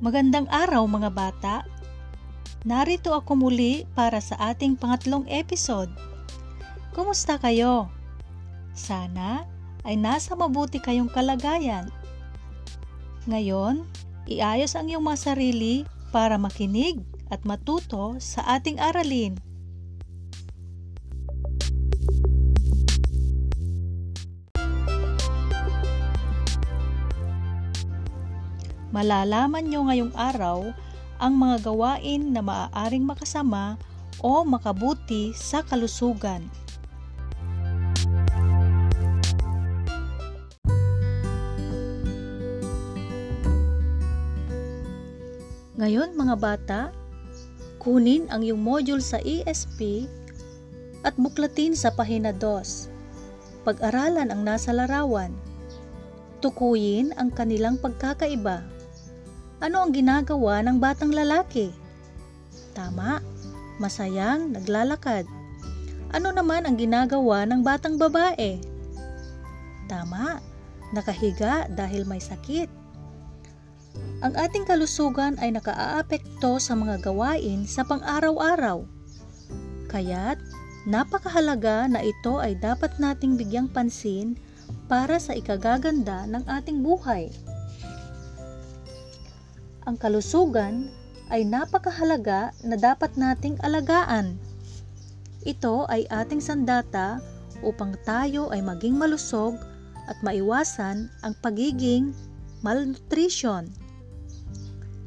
Magandang araw mga bata! Narito ako muli para sa ating pangatlong episode. Kumusta kayo? Sana ay nasa mabuti kayong kalagayan. Ngayon, iayos ang iyong mga sarili para makinig at matuto sa ating aralin. Malalaman nyo ngayong araw ang mga gawain na maaaring makasama o makabuti sa kalusugan. Ngayon mga bata, kunin ang iyong module sa ESP at buklatin sa pahina 2. Pag-aralan ang nasa larawan. Tukuyin ang kanilang pagkakaiba. Ano ang ginagawa ng batang lalaki? Tama, masayang naglalakad. Ano naman ang ginagawa ng batang babae? Tama, nakahiga dahil may sakit. Ang ating kalusugan ay nakaaapekto sa mga gawain sa pang-araw-araw. Kaya't napakahalaga na ito ay dapat nating bigyang pansin para sa ikagaganda ng ating buhay. Ang kalusugan ay napakahalaga na dapat nating alagaan. Ito ay ating sandata upang tayo ay maging malusog at maiwasan ang pagiging malnutrition.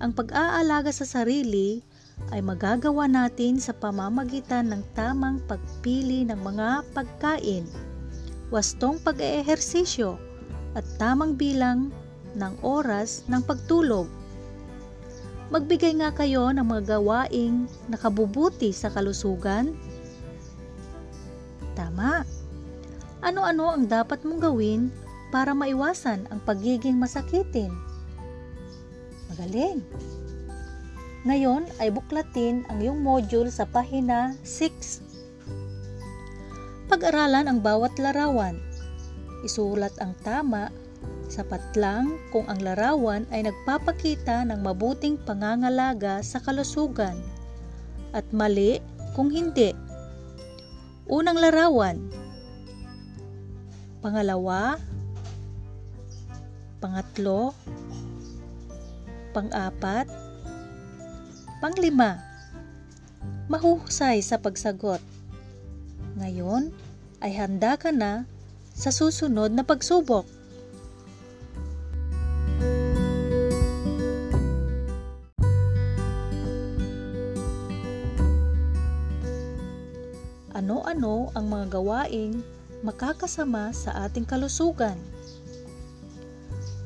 Ang pag-aalaga sa sarili ay magagawa natin sa pamamagitan ng tamang pagpili ng mga pagkain, wastong pag-eehersisyo at tamang bilang ng oras ng pagtulog. Magbigay nga kayo ng mga gawaing nakabubuti sa kalusugan. Tama. Ano-ano ang dapat mong gawin para maiwasan ang pagiging masakitin? Magaling! Ngayon ay buklatin ang iyong module sa pahina 6. Pag-aralan ang bawat larawan. Isulat ang tama Sapat lang kung ang larawan ay nagpapakita ng mabuting pangangalaga sa kalusugan at mali kung hindi. Unang larawan. Pangalawa. Pangatlo. Pang-apat. Panglima. Mahuhusay sa pagsagot. Ngayon ay handa ka na sa susunod na pagsubok. Ano-ano ang mga gawaing makakasama sa ating kalusugan?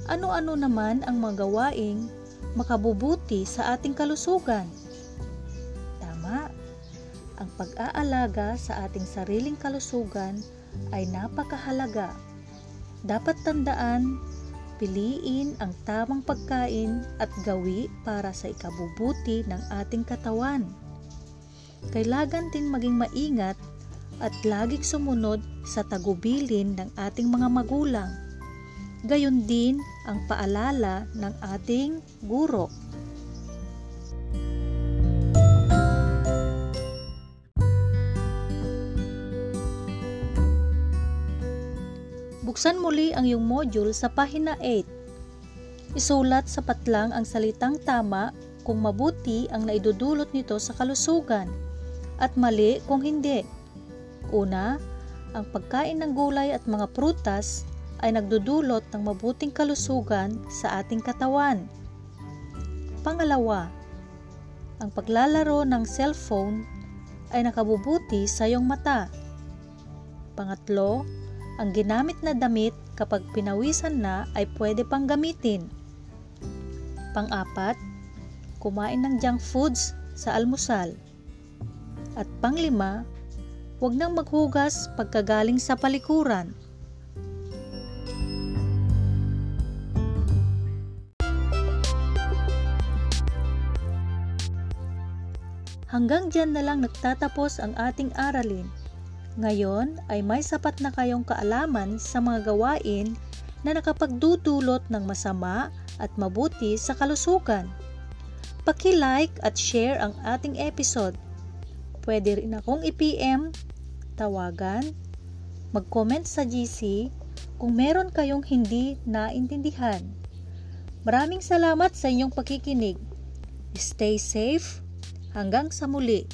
Ano-ano naman ang mga gawaing makabubuti sa ating kalusugan? Tama, ang pag-aalaga sa ating sariling kalusugan ay napakahalaga. Dapat tandaan, piliin ang tamang pagkain at gawi para sa ikabubuti ng ating katawan kailangan din maging maingat at laging sumunod sa tagubilin ng ating mga magulang. Gayon din ang paalala ng ating guro. Buksan muli ang iyong module sa pahina 8. Isulat sa patlang ang salitang tama kung mabuti ang naidudulot nito sa kalusugan at mali kung hindi. Una, ang pagkain ng gulay at mga prutas ay nagdudulot ng mabuting kalusugan sa ating katawan. Pangalawa, ang paglalaro ng cellphone ay nakabubuti sa iyong mata. Pangatlo, ang ginamit na damit kapag pinawisan na ay pwede pang gamitin. Pang-apat, kumain ng junk foods sa almusal. At panglima, huwag nang maghugas pagkagaling sa palikuran. Hanggang dyan na lang nagtatapos ang ating aralin. Ngayon ay may sapat na kayong kaalaman sa mga gawain na nakapagdudulot ng masama at mabuti sa kalusugan. Paki-like at share ang ating episode. Pwede rin akong i-PM, tawagan, mag-comment sa GC kung meron kayong hindi naintindihan. Maraming salamat sa inyong pakikinig. Stay safe. Hanggang sa muli.